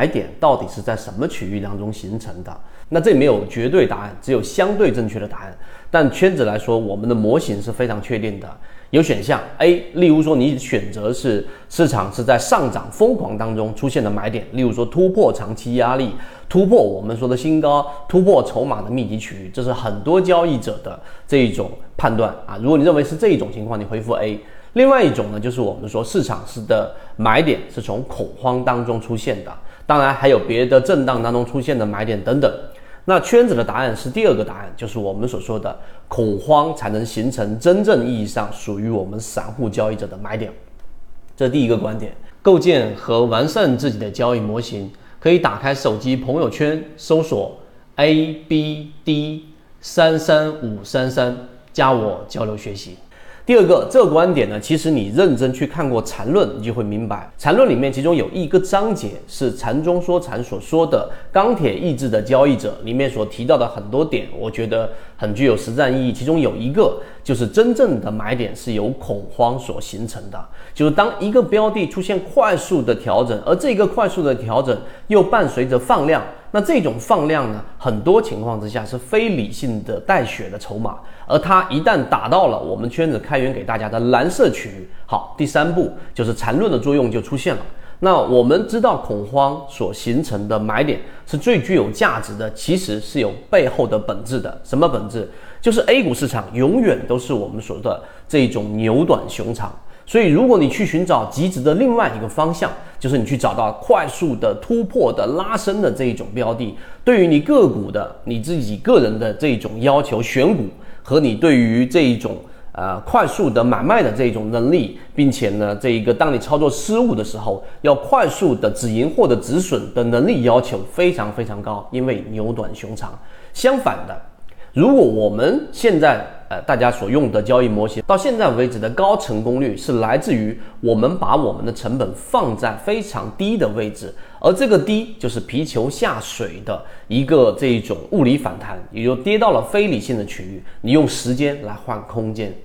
买点到底是在什么区域当中形成的？那这没有绝对答案，只有相对正确的答案。但圈子来说，我们的模型是非常确定的，有选项 A，例如说你选择是市场是在上涨疯狂当中出现的买点，例如说突破长期压力，突破我们说的新高，突破筹码的密集区域，这是很多交易者的这一种判断啊。如果你认为是这一种情况，你回复 A。另外一种呢，就是我们说市场是的买点是从恐慌当中出现的，当然还有别的震荡当中出现的买点等等。那圈子的答案是第二个答案，就是我们所说的恐慌才能形成真正意义上属于我们散户交易者的买点。这第一个观点，构建和完善自己的交易模型，可以打开手机朋友圈，搜索 A B D 三三五三三，加我交流学习。第二个这个观点呢，其实你认真去看过禅论，你就会明白，禅论里面其中有一个章节是禅中说禅所说的钢铁意志的交易者里面所提到的很多点，我觉得很具有实战意义。其中有一个就是真正的买点是由恐慌所形成的，就是当一个标的出现快速的调整，而这个快速的调整又伴随着放量。那这种放量呢，很多情况之下是非理性的带血的筹码，而它一旦打到了我们圈子开源给大家的蓝色区域，好，第三步就是缠论的作用就出现了。那我们知道恐慌所形成的买点是最具有价值的，其实是有背后的本质的。什么本质？就是 A 股市场永远都是我们所说的这种牛短熊长。所以，如果你去寻找极值的另外一个方向，就是你去找到快速的突破的拉升的这一种标的，对于你个股的你自己个人的这种要求选股和你对于这一种呃快速的买卖的这种能力，并且呢，这一个当你操作失误的时候，要快速的止盈或者止损的能力要求非常非常高，因为牛短熊长。相反的，如果我们现在呃，大家所用的交易模型到现在为止的高成功率是来自于我们把我们的成本放在非常低的位置，而这个低就是皮球下水的一个这一种物理反弹，也就跌到了非理性的区域，你用时间来换空间。